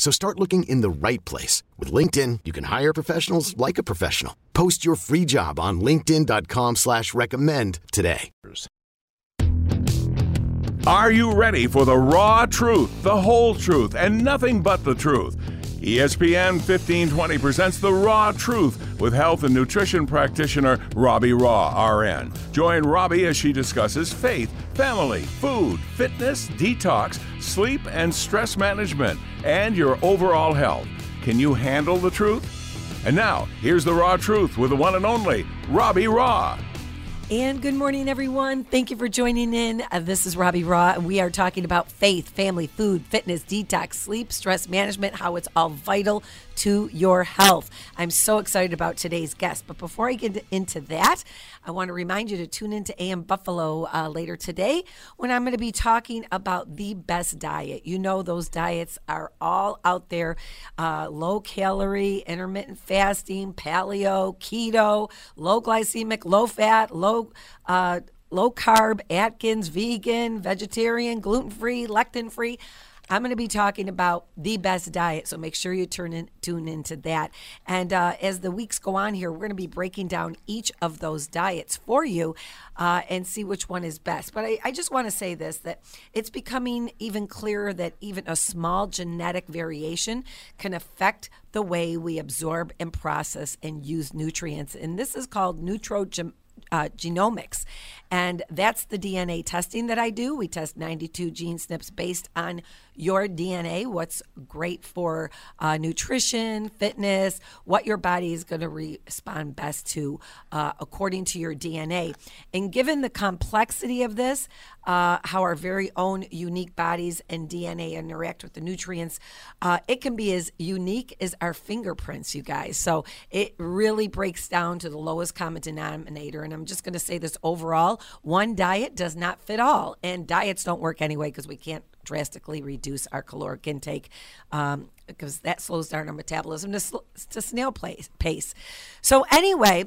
So start looking in the right place. With LinkedIn, you can hire professionals like a professional. Post your free job on linkedin.com slash recommend today. Are you ready for the raw truth, the whole truth, and nothing but the truth? ESPN 1520 presents The Raw Truth with health and nutrition practitioner Robbie Raugh, RN. Join Robbie as she discusses faith, family, food, fitness, detox, sleep, and stress management, and your overall health. Can you handle the truth? And now, here's The Raw Truth with the one and only Robbie Raugh. And good morning, everyone. Thank you for joining in. Uh, this is Robbie Raugh, and we are talking about faith, family, food, fitness, detox, sleep, stress management, how it's all vital to your health. I'm so excited about today's guest. But before I get into that, I want to remind you to tune into AM Buffalo uh, later today when I'm going to be talking about the best diet. You know, those diets are all out there uh, low calorie, intermittent fasting, paleo, keto, low glycemic, low fat, low. Uh, low carb, Atkins, vegan, vegetarian, gluten free, lectin free. I'm going to be talking about the best diet, so make sure you turn in, tune into that. And uh, as the weeks go on here, we're going to be breaking down each of those diets for you uh, and see which one is best. But I, I just want to say this that it's becoming even clearer that even a small genetic variation can affect the way we absorb and process and use nutrients. And this is called nutrogem uh, genomics. And that's the DNA testing that I do. We test 92 gene SNPs based on your DNA, what's great for uh, nutrition, fitness, what your body is going to respond best to uh, according to your DNA. And given the complexity of this, uh, how our very own unique bodies and DNA interact with the nutrients, uh, it can be as unique as our fingerprints, you guys. So it really breaks down to the lowest common denominator. And I'm just going to say this overall one diet does not fit all. And diets don't work anyway because we can't drastically reduce our caloric intake um, because that slows down our metabolism to, sl- to snail pace. So, anyway,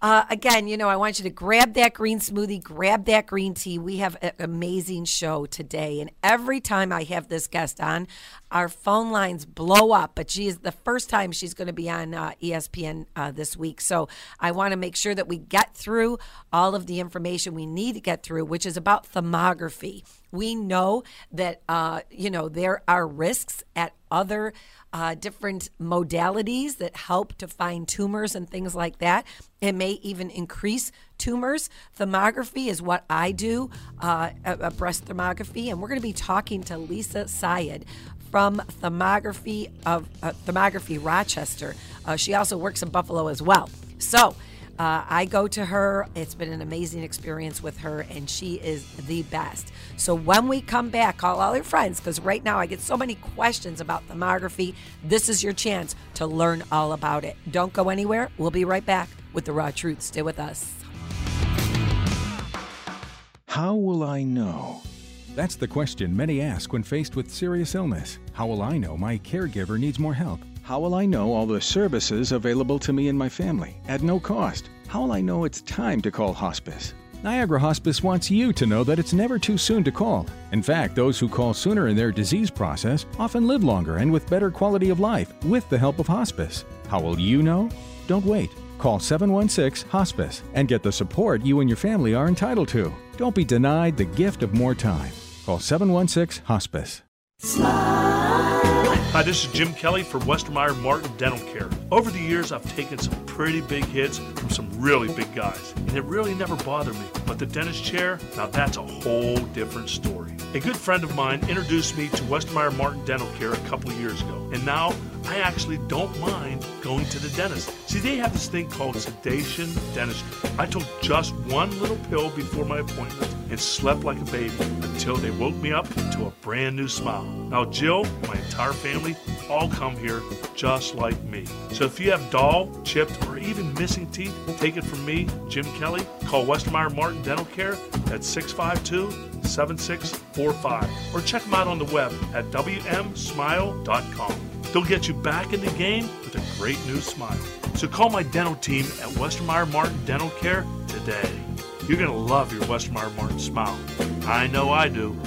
uh, again, you know, I want you to grab that green smoothie, grab that green tea. We have an amazing show today. And every time I have this guest on, our phone lines blow up. But she is the first time she's going to be on uh, ESPN uh, this week. So I want to make sure that we get through all of the information we need to get through, which is about thermography. We know that, uh, you know, there are risks at other uh, different modalities that help to find tumors and things like that. It may even increase tumors. Thermography is what I do, uh, a, breast thermography, and we're going to be talking to Lisa Syed from Thermography of uh, Thermography Rochester. Uh, she also works in Buffalo as well. So. Uh, I go to her. It's been an amazing experience with her, and she is the best. So when we come back, call all your friends because right now I get so many questions about thermography. This is your chance to learn all about it. Don't go anywhere. We'll be right back with the raw truth. Stay with us. How will I know? That's the question many ask when faced with serious illness. How will I know my caregiver needs more help? How will I know all the services available to me and my family at no cost? How will I know it's time to call hospice? Niagara Hospice wants you to know that it's never too soon to call. In fact, those who call sooner in their disease process often live longer and with better quality of life with the help of hospice. How will you know? Don't wait. Call 716 Hospice and get the support you and your family are entitled to. Don't be denied the gift of more time. Call 716 Hospice. Hi, this is Jim Kelly for Westermeier Martin Dental Care. Over the years, I've taken some pretty big hits from some really big guys, and it really never bothered me. But the dentist chair, now that's a whole different story. A good friend of mine introduced me to Westermeier Martin Dental Care a couple years ago, and now I actually don't mind going to the dentist. See, they have this thing called sedation dentistry. I took just one little pill before my appointment and slept like a baby until they woke me up to a brand new smile. Now, Jill my entire family all come here just like me. So if you have dull, chipped, or even missing teeth, take it from me, Jim Kelly. Call Westermeier Martin Dental Care at 652 7645 or check them out on the web at wmsmile.com. They'll get you back in the game with a great new smile. So call my dental team at Westermeier Martin Dental Care today. You're going to love your Westermeier Martin smile. I know I do.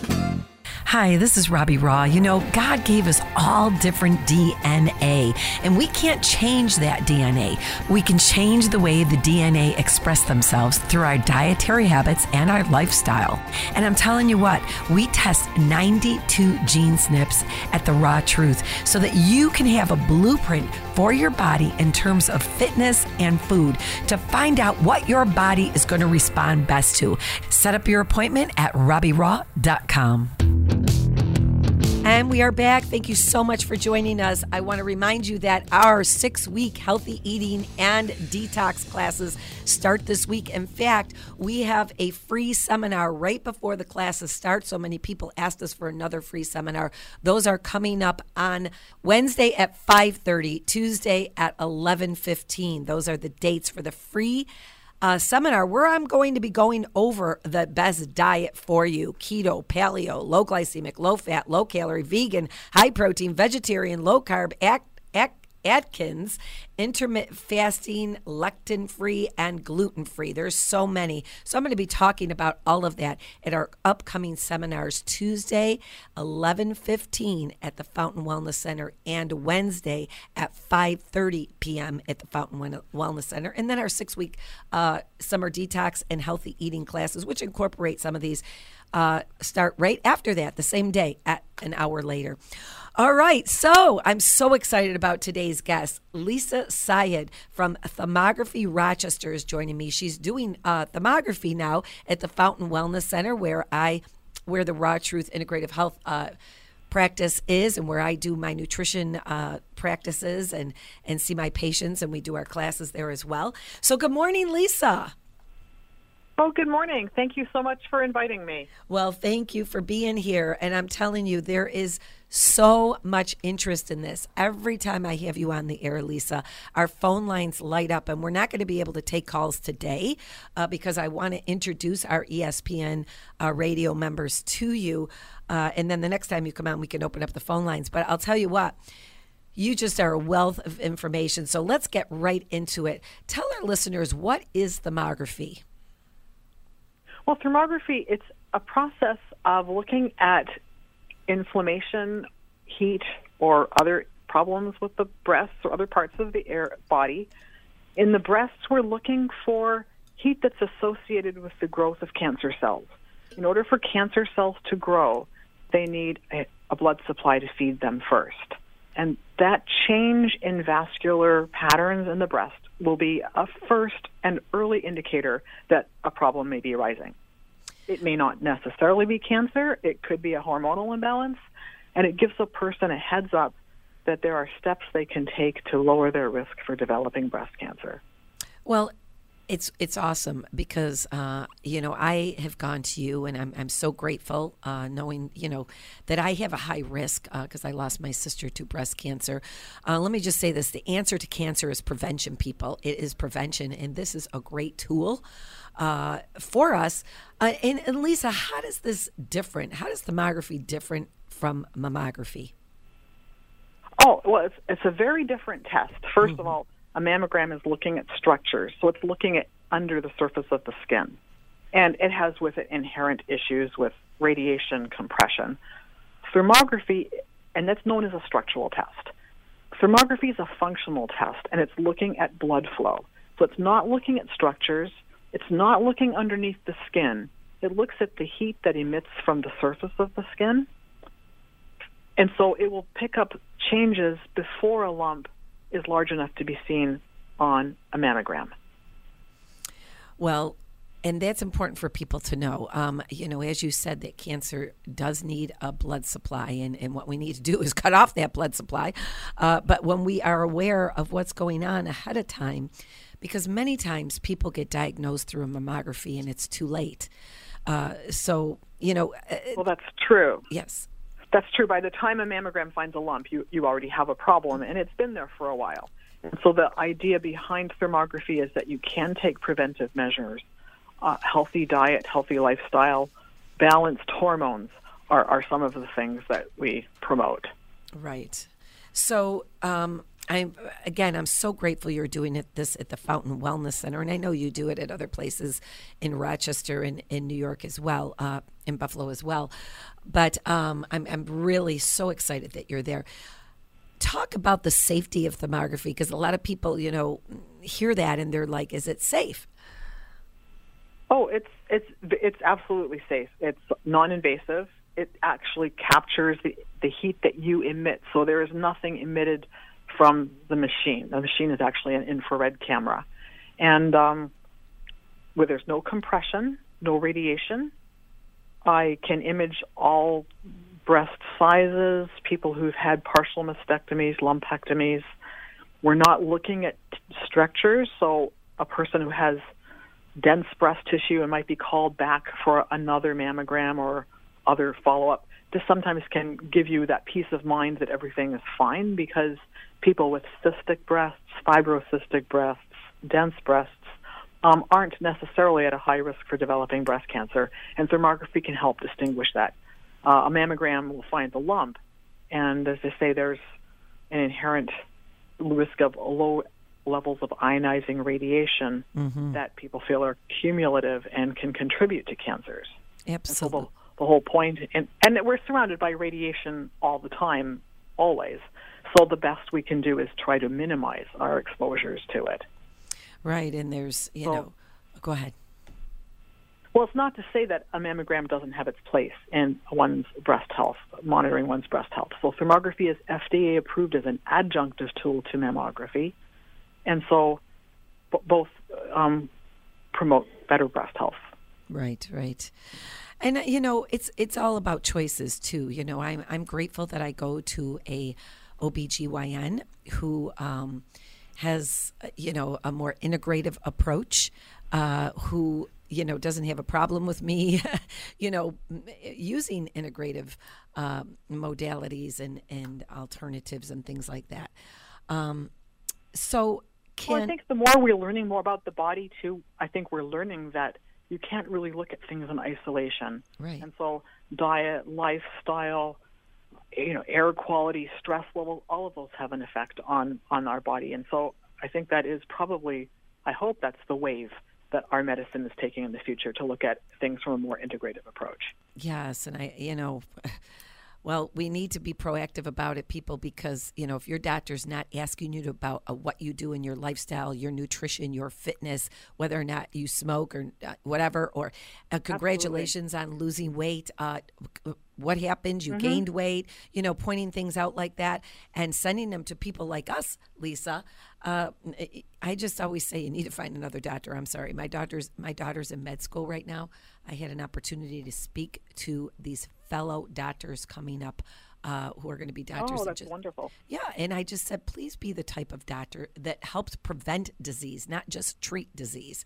Hi, this is Robbie Raugh. You know, God gave us all different DNA, and we can't change that DNA. We can change the way the DNA express themselves through our dietary habits and our lifestyle. And I'm telling you what, we test 92 gene SNPs at the Raw Truth so that you can have a blueprint for your body in terms of fitness and food to find out what your body is going to respond best to. Set up your appointment at RobbieRaugh.com. And we are back. Thank you so much for joining us. I want to remind you that our six week healthy eating and detox classes start this week. In fact, we have a free seminar right before the classes start. So many people asked us for another free seminar. Those are coming up on Wednesday at 5:30, Tuesday at 11:15. Those are the dates for the free uh, seminar where I'm going to be going over the best diet for you. Keto, paleo, low glycemic, low fat, low calorie, vegan, high protein, vegetarian, low carb, act, Atkins, intermittent fasting, lectin free, and gluten free. There's so many. So I'm going to be talking about all of that at our upcoming seminars Tuesday, 11:15 at the Fountain Wellness Center, and Wednesday at 5:30 p.m. at the Fountain Wellness Center, and then our six-week uh, summer detox and healthy eating classes, which incorporate some of these. Uh, start right after that, the same day, at an hour later. All right, so I'm so excited about today's guest. Lisa Syed from Thermography Rochester is joining me. She's doing uh, thermography now at the Fountain Wellness Center, where I, where the Raw Truth Integrative Health. Uh, practice is and where I do my nutrition uh, practices and and see my patients and we do our classes there as well. So good morning, Lisa. Oh, good morning. Thank you so much for inviting me. Well, thank you for being here. And I'm telling you, there is so much interest in this. Every time I have you on the air, Lisa, our phone lines light up, and we're not going to be able to take calls today uh, because I want to introduce our ESPN uh, radio members to you. Uh, and then the next time you come on, we can open up the phone lines. But I'll tell you what. You just are a wealth of information. So let's get right into it. Tell our listeners what is thermography? Well, thermography, it's a process of looking at inflammation, heat, or other problems with the breasts or other parts of the air body. In the breasts, we're looking for heat that's associated with the growth of cancer cells. In order for cancer cells to grow, they need a, a blood supply to feed them first. And that change in vascular patterns in the breast will be a first and early indicator that a problem may be arising. It may not necessarily be cancer, it could be a hormonal imbalance, and it gives a person a heads up that there are steps they can take to lower their risk for developing breast cancer. Well, it's it's awesome because uh, you know I have gone to you and I'm I'm so grateful uh, knowing you know that I have a high risk because uh, I lost my sister to breast cancer. Uh, let me just say this: the answer to cancer is prevention. People, it is prevention, and this is a great tool uh, for us. Uh, and, and Lisa, how does this different? How does thermography different from mammography? Oh, well, it's, it's a very different test. 1st mm-hmm. of all, a mammogram is looking at structures, so it's looking at under the surface of the skin. And it has with it inherent issues with radiation compression. Thermography, and that's known as a structural test. Thermography is a functional test, and it's looking at blood flow. So it's not looking at structures, it's not looking underneath the skin. It looks at the heat that emits from the surface of the skin. And so it will pick up changes before a lump is large enough to be seen on a mammogram. Well, and that's important for people to know. Um, you know, as you said, that cancer does need a blood supply, and, and what we need to do is cut off that blood supply. Uh, but when we are aware of what's going on ahead of time, because many times people get diagnosed through a mammography and it's too late. Uh, so, you know. Uh, well, that's true. Yes. That's true. By the time a mammogram finds a lump, you, you already have a problem, and it's been there for a while. So the idea behind thermography is that you can take preventive measures, uh, healthy diet, healthy lifestyle, balanced hormones are, are some of the things that we promote. Right. So, um, I'm again. I'm so grateful you're doing it this at the Fountain Wellness Center, and I know you do it at other places in Rochester and in New York as well, uh, in Buffalo as well. But um, I'm I'm really so excited that you're there. Talk about the safety of thermography because a lot of people, you know, hear that and they're like, "Is it safe?" Oh, it's it's it's absolutely safe. It's non-invasive. It actually captures the the heat that you emit, so there is nothing emitted from the machine. The machine is actually an infrared camera, and um, where there's no compression, no radiation, I can image all breast sizes, people who've had partial mastectomies, lumpectomies. We're not looking at structures, so a person who has dense breast tissue and might be called back for another mammogram or other follow up. This sometimes can give you that peace of mind that everything is fine because people with cystic breasts, fibrocystic breasts, dense breasts um, aren't necessarily at a high risk for developing breast cancer, and thermography can help distinguish that. Uh, a mammogram will find the lump, and as I say, there's an inherent risk of low levels of ionizing radiation mm-hmm. that people feel are cumulative and can contribute to cancers. Absolutely. So the, the, whole point, and, and we're surrounded by radiation all the time, always. So the best we can do is try to minimize our exposures to it. Right, and there's, you so, know, go ahead. Well, it's not to say that a mammogram doesn't have its place in one's breast health, monitoring one's breast health. So, thermography is FDA approved as an adjunctive tool to mammography, and so b- both um, promote better breast health. Right, right. And uh, you know, it's it's all about choices too. You know, I'm I'm grateful that I go to a OBGYN who um, has, you know, a more integrative approach, uh, who, you know, doesn't have a problem with me, you know, using integrative uh, modalities and, and alternatives and things like that. Um, so, can... Well, I think the more we're learning more about the body, too, I think we're learning that you can't really look at things in isolation. Right. And so, diet, lifestyle, you know, air quality, stress level, all of those have an effect on on our body. And so I think that is probably, I hope that's the wave that our medicine is taking in the future to look at things from a more integrative approach. Yes, and I, you know. Well, we need to be proactive about it, people, because you know if your doctor's not asking you about uh, what you do in your lifestyle, your nutrition, your fitness, whether or not you smoke or uh, whatever, or uh, congratulations Absolutely. on losing weight. Uh, what happened? You mm-hmm. gained weight. You know, pointing things out like that and sending them to people like us, Lisa. Uh, I just always say you need to find another doctor. I'm sorry, my daughter's my daughter's in med school right now. I had an opportunity to speak to these fellow doctors coming up uh, who are going to be doctors. Oh, that's just, wonderful. Yeah, and I just said, please be the type of doctor that helps prevent disease, not just treat disease.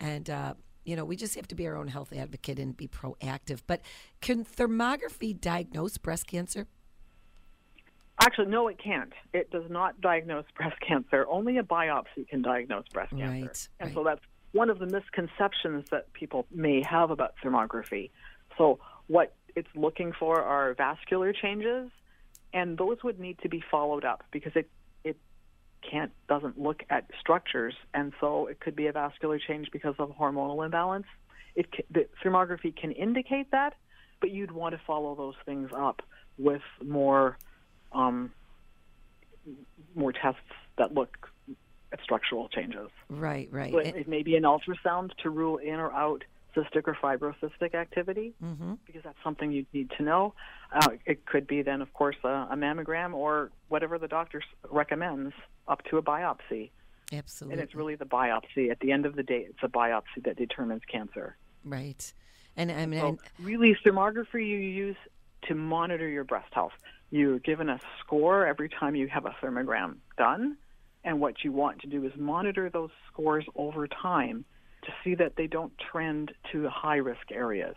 And uh, you know, we just have to be our own health advocate and be proactive. But can thermography diagnose breast cancer? Actually, no, it can't. It does not diagnose breast cancer. Only a biopsy can diagnose breast cancer. Right, and right. so that's one of the misconceptions that people may have about thermography. So, what it's looking for are vascular changes, and those would need to be followed up because it it can't doesn't look at structures, and so it could be a vascular change because of hormonal imbalance. It the thermography can indicate that, but you'd want to follow those things up with more um, more tests that look at structural changes. Right, right. So it, it may be an ultrasound to rule in or out cystic or fibrocystic activity mm-hmm. because that's something you need to know. Uh, it could be then, of course, a, a, mammogram or whatever the doctor recommends up to a biopsy. Absolutely. And it's really the biopsy. At the end of the day, it's a biopsy that determines cancer. Right. And I mean, so really, thermography you use to monitor your breast health. You're given a score every time you have a thermogram done, and what you want to do is monitor those scores over time to see that they don't trend to high risk areas.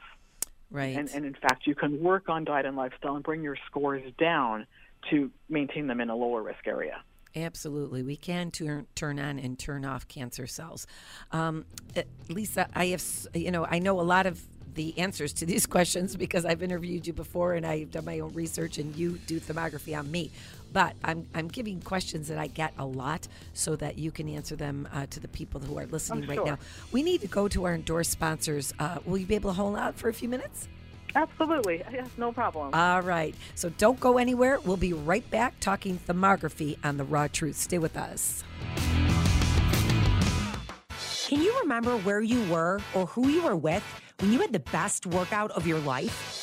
Right. And, and in fact, you can work on diet and lifestyle and bring your scores down to maintain them in a lower risk area. Absolutely. We can turn, turn on and turn off cancer cells. Um, uh, Lisa, I have, you know, I know a lot of the answers to these questions because I've interviewed you before and I've done my own research and you do thermography on me. But I'm, I'm giving questions that I get a lot so that you can answer them uh, to the people who are listening Oh, right sure. now. We need to go to our endorsed sponsors. Uh, will you be able to hold out for a few minutes? Absolutely. Yes, no problem. All right. So don't go anywhere. We'll be right back talking thermography on The Raw Truth. Stay with us. Can you remember where you were or who you were with when you had the best workout of your life?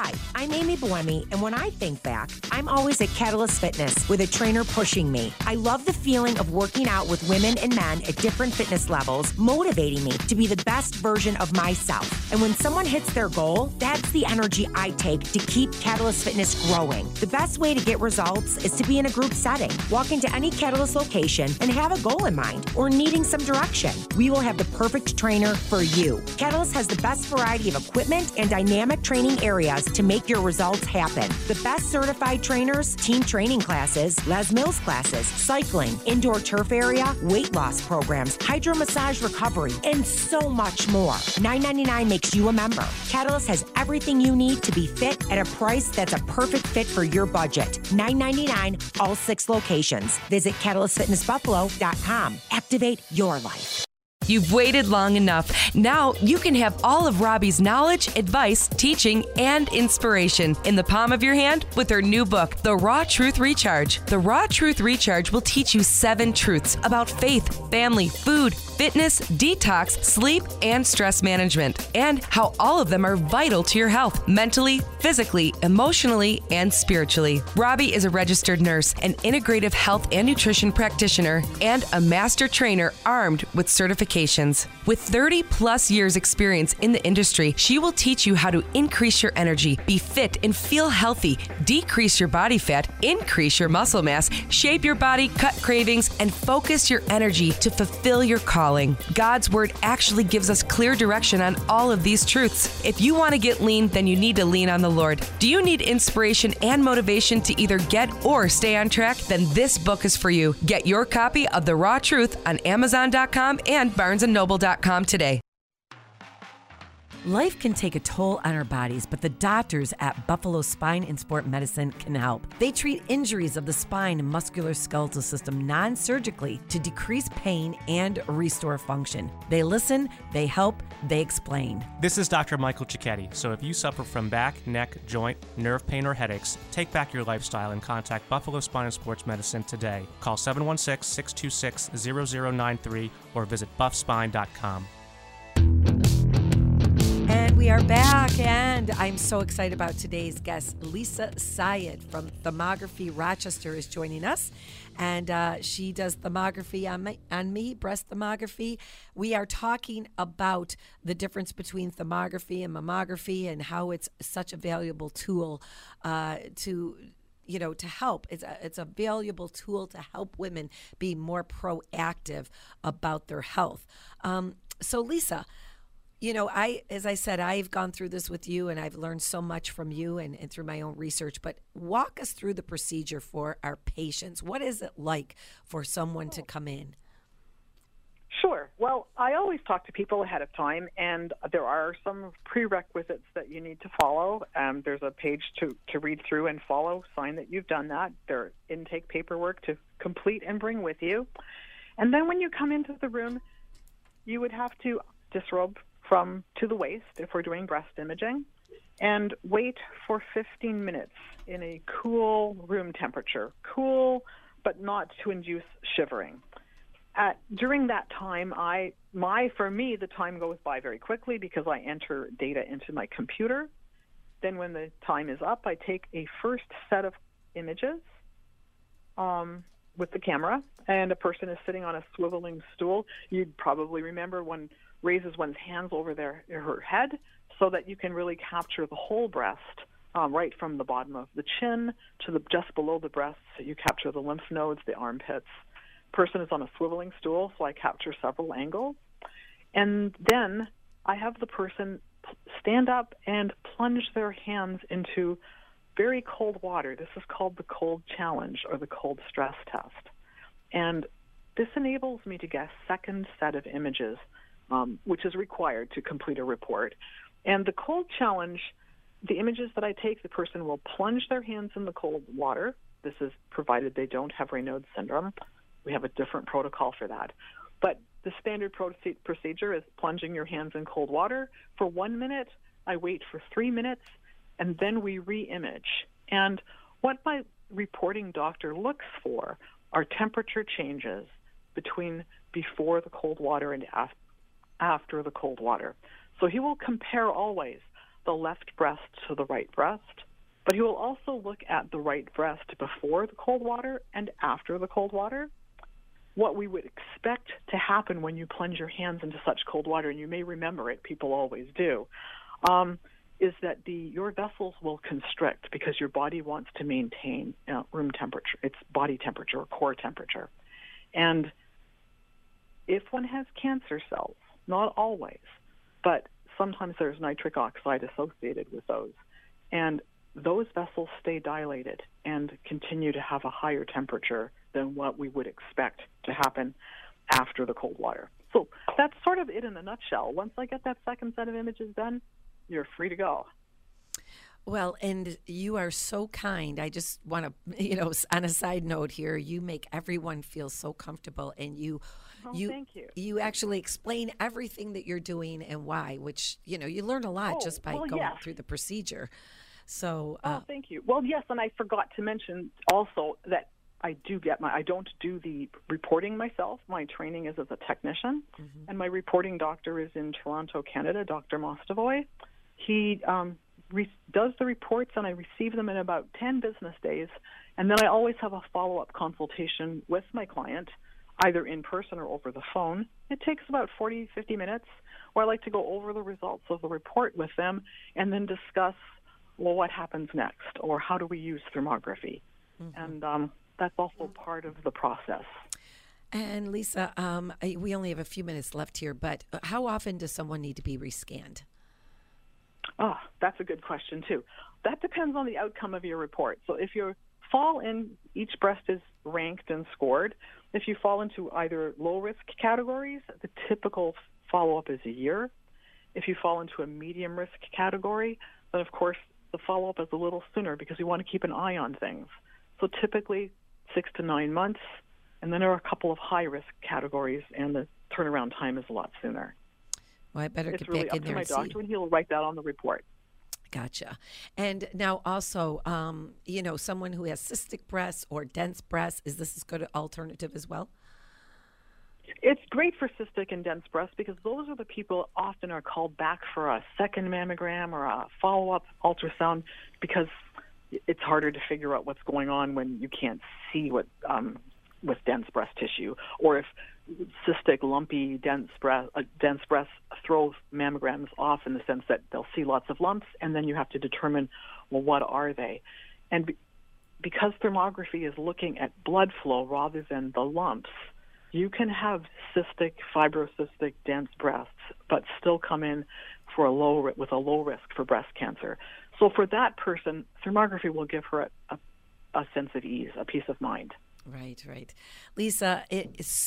Hi, I'm Amy Buemi, and when I think back, I'm always at Catalyst Fitness with a trainer pushing me. I love the feeling of working out with women and men at different fitness levels, motivating me to be the best version of myself. And when someone hits their goal, that's the energy I take to keep Catalyst Fitness growing. The best way to get results is to be in a group setting. Walk into any Catalyst location and have a goal in mind or needing some direction. We will have the perfect trainer for you. Catalyst has the best variety of equipment and dynamic training areas to make your results happen. The best certified trainers, team training classes, Les Mills classes, cycling, indoor turf area, weight loss programs, hydro massage recovery, and so much more. $9.99 makes you a member. Catalyst has everything you need to be fit at a price that's a perfect fit for your budget. $9.99, all six locations. Visit catalystfitnessbuffalo.com. Activate your life. You've waited long enough. Now you can have all of Robbie's knowledge, advice, teaching, and inspiration in the palm of your hand with her new book, The Raw Truth Recharge. The Raw Truth Recharge will teach you seven truths about faith, family, food, fitness, detox, sleep, and stress management, and how all of them are vital to your health mentally, physically, emotionally, and spiritually. Robbie is a registered nurse, an integrative health and nutrition practitioner, and a master trainer armed with With 30 plus years experience in the industry, she will teach you how to increase your energy, be fit and feel healthy, decrease your body fat, increase your muscle mass, shape your body, cut cravings, and focus your energy to fulfill your calling. God's word actually gives us clear direction on all of these truths. If you want to get lean, then you need to lean on the Lord. Do you need inspiration and motivation to either get or stay on track? Then this book is for you. Get your copy of The Raw Truth on Amazon.com and BarnesandNoble.com today. Life can take a toll on our bodies, but the doctors at Buffalo Spine and Sport Medicine can help. They treat injuries of the spine and musculoskeletal system non surgically to decrease pain and restore function. They listen, they help, they explain. This is Dr. Michael Cicchetti. So if you suffer from back, neck, joint, nerve pain, or headaches, take back your lifestyle and contact Buffalo Spine and Sports Medicine today. Call 716 626 0093 or visit buffspine.com. We are back, and I'm so excited about today's guest. Lisa Syed from Thermography Rochester is joining us, and uh, she does thermography on me, on me, breast thermography. We are talking about the difference between thermography and mammography and how it's such a valuable tool uh, to you know to help it's a, it's a valuable tool to help women be more proactive about their health um, so lisa you know i as i said i've gone through this with you and i've learned so much from you and, and through my own research but walk us through the procedure for our patients what is it like for someone to come in Sure. Well, I always talk to people ahead of time, and there are some prerequisites that you need to follow. Um, there's a page to, to read through and follow, sign that you've done that. There are intake paperwork to complete and bring with you. And then when you come into the room, you would have to disrobe from to the waist if we're doing breast imaging and wait for 15 minutes in a cool room temperature. Cool, but not to induce shivering at during that time i my for me the time goes by very quickly because i enter data into my computer then when the time is up i take a first set of images um, with the camera and a person is sitting on a swiveling stool you'd probably remember one raises one's hands over their her head so that you can really capture the whole breast um, right from the bottom of the chin to the just below the breast so you capture the lymph nodes the armpits person is on a swiveling stool, so I capture several angles. And then I have the person stand up and plunge their hands into very cold water. This is called the cold challenge or the cold stress test. And this enables me to get a second set of images, um, which is required to complete a report. And the cold challenge, the images that I take, the person will plunge their hands in the cold water. This is provided they don't have Raynaud's syndrome. We have a different protocol for that. But the standard procedure is plunging your hands in cold water for one minute. I wait for three minutes, and then we re-image. And what my reporting doctor looks for are temperature changes between before the cold water and af- after the cold water. So he will compare always the left breast to the right breast, but he will also look at the right breast before the cold water and after the cold water. What we would expect to happen when you plunge your hands into such cold water, and you may remember it, people always do, um, is that the your vessels will constrict because your body wants to maintain room temperature, its body temperature or core temperature. And if one has cancer cells, not always, but sometimes there's nitric oxide associated with those. And those vessels stay dilated and continue to have a higher temperature than what we would expect to happen after the cold water. So that's sort of it in a nutshell. Once I get that second set of images done, you're free to go. Well, and you are so kind. I just want to, you know, on a side note here, you make everyone feel so comfortable, and you, oh, you, thank you. You actually explain everything that you're doing and why, which you know you learn a lot oh, just by well, going yes. through the procedure. So, uh, oh, thank you. Well, yes, and I forgot to mention also that I do get my I don't do the reporting myself. My training is as a technician, mm-hmm. and my reporting doctor is in Toronto, Canada, Dr. Mostovoy. He um, re- does the reports, and I receive them in about ten business days, and then I always have a follow up consultation with my client, either in person or over the phone. It takes about 40, 50 minutes, where I like to go over the results of the report with them, and then discuss well, what happens next, or how do we use thermography? Mm-hmm. And um, that's also part of the process. And Lisa, um, we only have a few minutes left here, but uh, how often does someone need to be rescanned? Oh, that's a good question too. That depends on the outcome of your report. So if you fall in, each breast is ranked and scored. If you fall into either low risk categories, the typical follow up is a year. If you fall into a medium risk category, then of course the follow up is a little sooner because we want to keep an eye on things. So typically six to nine months, and then there are a couple of high risk categories, and the turnaround time is a lot sooner. Well, I better it's get really back up in to there my and doctor, see. and he'll write that on the report. Gotcha. And now also, um, you know, someone who has cystic breasts or dense breasts, is this a good alternative as well? It's great for cystic and dense breasts because those are the people often are called back for a second mammogram or a follow-up ultrasound because it's harder to figure out what's going on when you can't see what um, with dense breast tissue, or if cystic, lumpy, dense breast, uh, dense breasts throw mammograms off in the sense that they'll see lots of lumps, and then you have to determine, well, what are they? And be- because thermography is looking at blood flow rather than the lumps, you can have cystic, fibrocystic, dense breasts, but still come in for a low with a low risk for breast cancer. So for that person, thermography will give her a, a, a sense of ease, a peace of mind. Right, right. Lisa,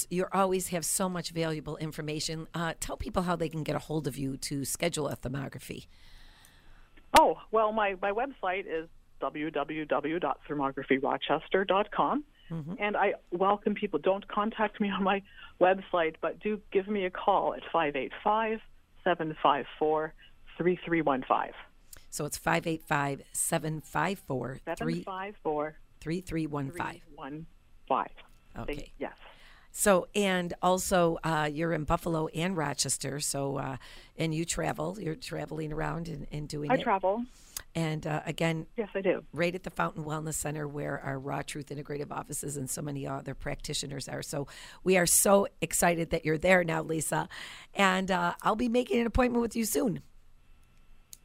you always have so much valuable information. Uh, tell people how they can get a hold of you to schedule a thermography. Oh, well, my, my website is www.thermographyrochester.com. Mm-hmm. And I welcome people. Don't contact me on my website, but do give me a call at 585 754 3315. So it's 585 754 3315. Okay. Yes. So, and also, uh, you're in Buffalo and Rochester. So, uh, and you travel, you're traveling around and, and doing I it. travel. And uh, again, yes, I do. Right at the Fountain Wellness Center, where our Raw Truth Integrative offices and so many other practitioners are. So we are so excited that you're there now, Lisa. And uh, I'll be making an appointment with you soon.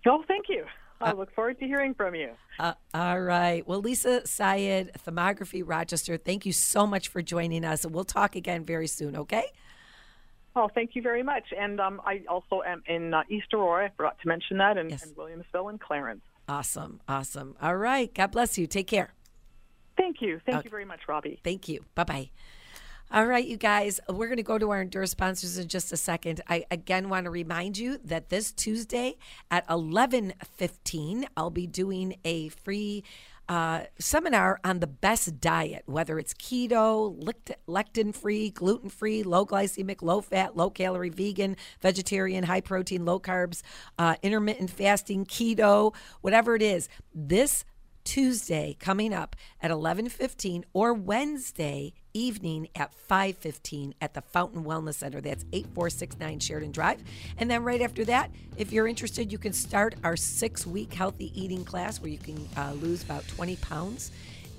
Oh, thank you. I look forward to hearing from you. Uh, all right. Well, Lisa Syed, Thermography Rochester, thank you so much for joining us. We'll talk again very soon, okay? Oh, thank you very much. And um, I also am in uh, East Aurora. I forgot to mention that, and, Yes. and Williamsville and Clarence. Awesome. Awesome. All right. God bless you. Take care. Thank you. Thank Okay. you very much, Robbie. Thank you. Bye bye. All right, you guys, we're going to go to our Endure sponsors in just a second. I again want to remind you that this Tuesday at 11:15, I'll be doing a free uh, seminar on the best diet, whether it's keto, lectin free, gluten free, low glycemic, low fat, low calorie, vegan, vegetarian, high protein, low carbs, uh, intermittent fasting, keto, whatever it is. This Tuesday coming up at 11:15 or Wednesday evening at 5:15 at the Fountain Wellness Center. That's 8469 Sheridan Drive. And then right after that, if you're interested, you can start our 6-week healthy eating class where you can uh, lose about 20 pounds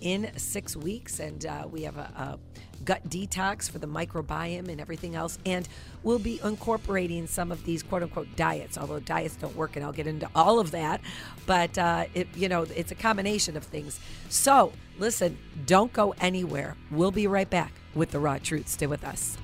in 6 weeks and uh, we have a, a gut detox for the microbiome and everything else. And we'll be incorporating some of these quote unquote diets, although diets don't work, and I'll get into all of that. But, uh, it, you know, it's a combination of things. So listen, don't go anywhere. We'll be right back with the raw truth. Stay with us.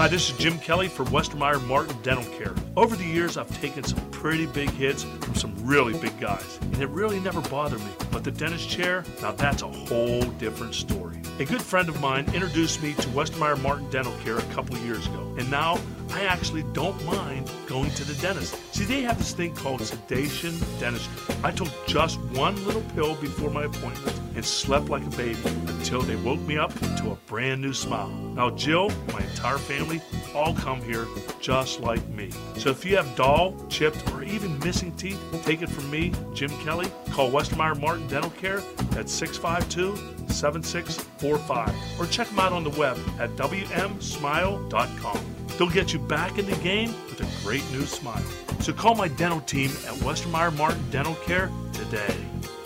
Hi, this is Jim Kelly for Westermeier Martin Dental Care. Over the years, I've taken some pretty big hits from some really big guys, and it really never bothered me. But the dentist chair, now that's a whole different story. A good friend of mine introduced me to Westermeier Martin Dental Care a couple years ago, and now I actually don't mind going to the dentist. See, they have this thing called sedation dentistry. I took just one little pill before my appointment and slept like a baby until they woke me up to a brand new smile. Now, Jill my entire family all come here just like me. So if you have dull, chipped, or even missing teeth, take it from me, Jim Kelly. Call Westermeier Martin Dental Care at 652 7645 or check them out on the web at WMSmile.com. They'll get you back in the game with a great new smile. So call my dental team at Westermeier Martin Dental Care today.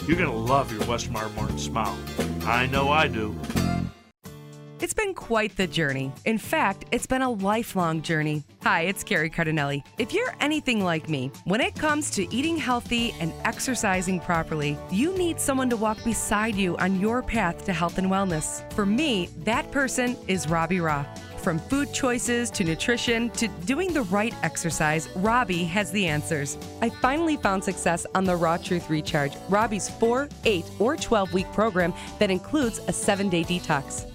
You're going to love your Westermeier Martin smile. I know I do. It's been quite the journey. In fact, it's been a lifelong journey. Hi, it's Carrie Cardinelli. If you're anything like me, when it comes to eating healthy and exercising properly, you need someone to walk beside you on your path to health and wellness. For me, that person is Robbie Raugh. From food choices to nutrition to doing the right exercise, Robbie has the answers. I finally found success on the Raw Truth Recharge, Robbie's 4, 8, or 12 week program that includes a 7 day detox.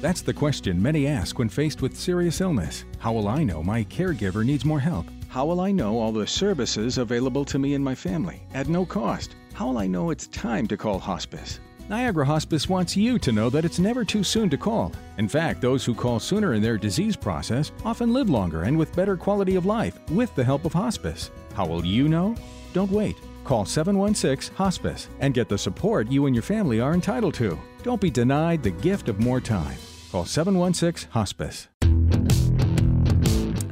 That's the question many ask when faced with serious illness. How will I know my caregiver needs more help? How will I know all the services available to me and my family at no cost? How will I know it's time to call hospice? Niagara Hospice wants you to know that it's never too soon to call. In fact, those who call sooner in their disease process often live longer and with better quality of life with the help of hospice. How will you know? Don't wait. Call 716 Hospice and get the support you and your family are entitled to. Don't be denied the gift of more time. Call 716 Hospice.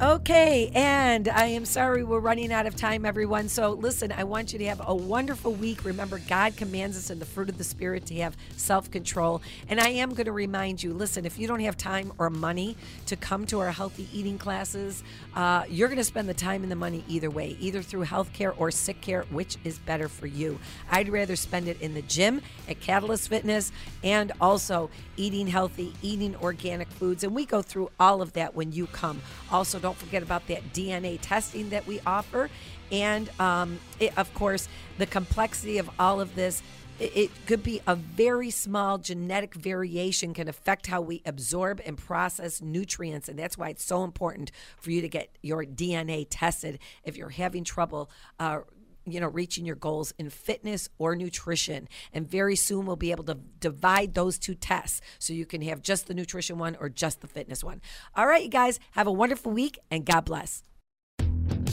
Okay, and I am sorry we're running out of time, everyone. So, listen, I want you to have a wonderful week. Remember, God commands us in the fruit of the Spirit to have self control. And I am going to remind you listen, if you don't have time or money to come to our healthy eating classes, uh, you're going to spend the time and the money either way, either through health care or sick care, which is better for you. I'd rather spend it in the gym at Catalyst Fitness and also eating healthy, eating organic foods. And we go through all of that when you come. Also, don't forget about that DNA testing that we offer. And um, it, of course, the complexity of all of this. It could be a very small genetic variation can affect how we absorb and process nutrients. And that's why it's so important for you to get your DNA tested if you're having trouble uh, you know reaching your goals in fitness or nutrition and very soon we'll be able to divide those two tests so you can have just the nutrition one or just the fitness one all right you guys have a wonderful week and god bless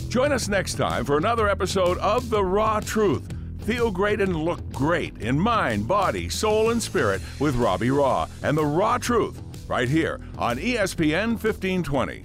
Join us next time for another episode of The Raw Truth. Feel great and look great in mind, body, soul, and spirit with Robbie Raugh and The Raw Truth right here on ESPN 1520.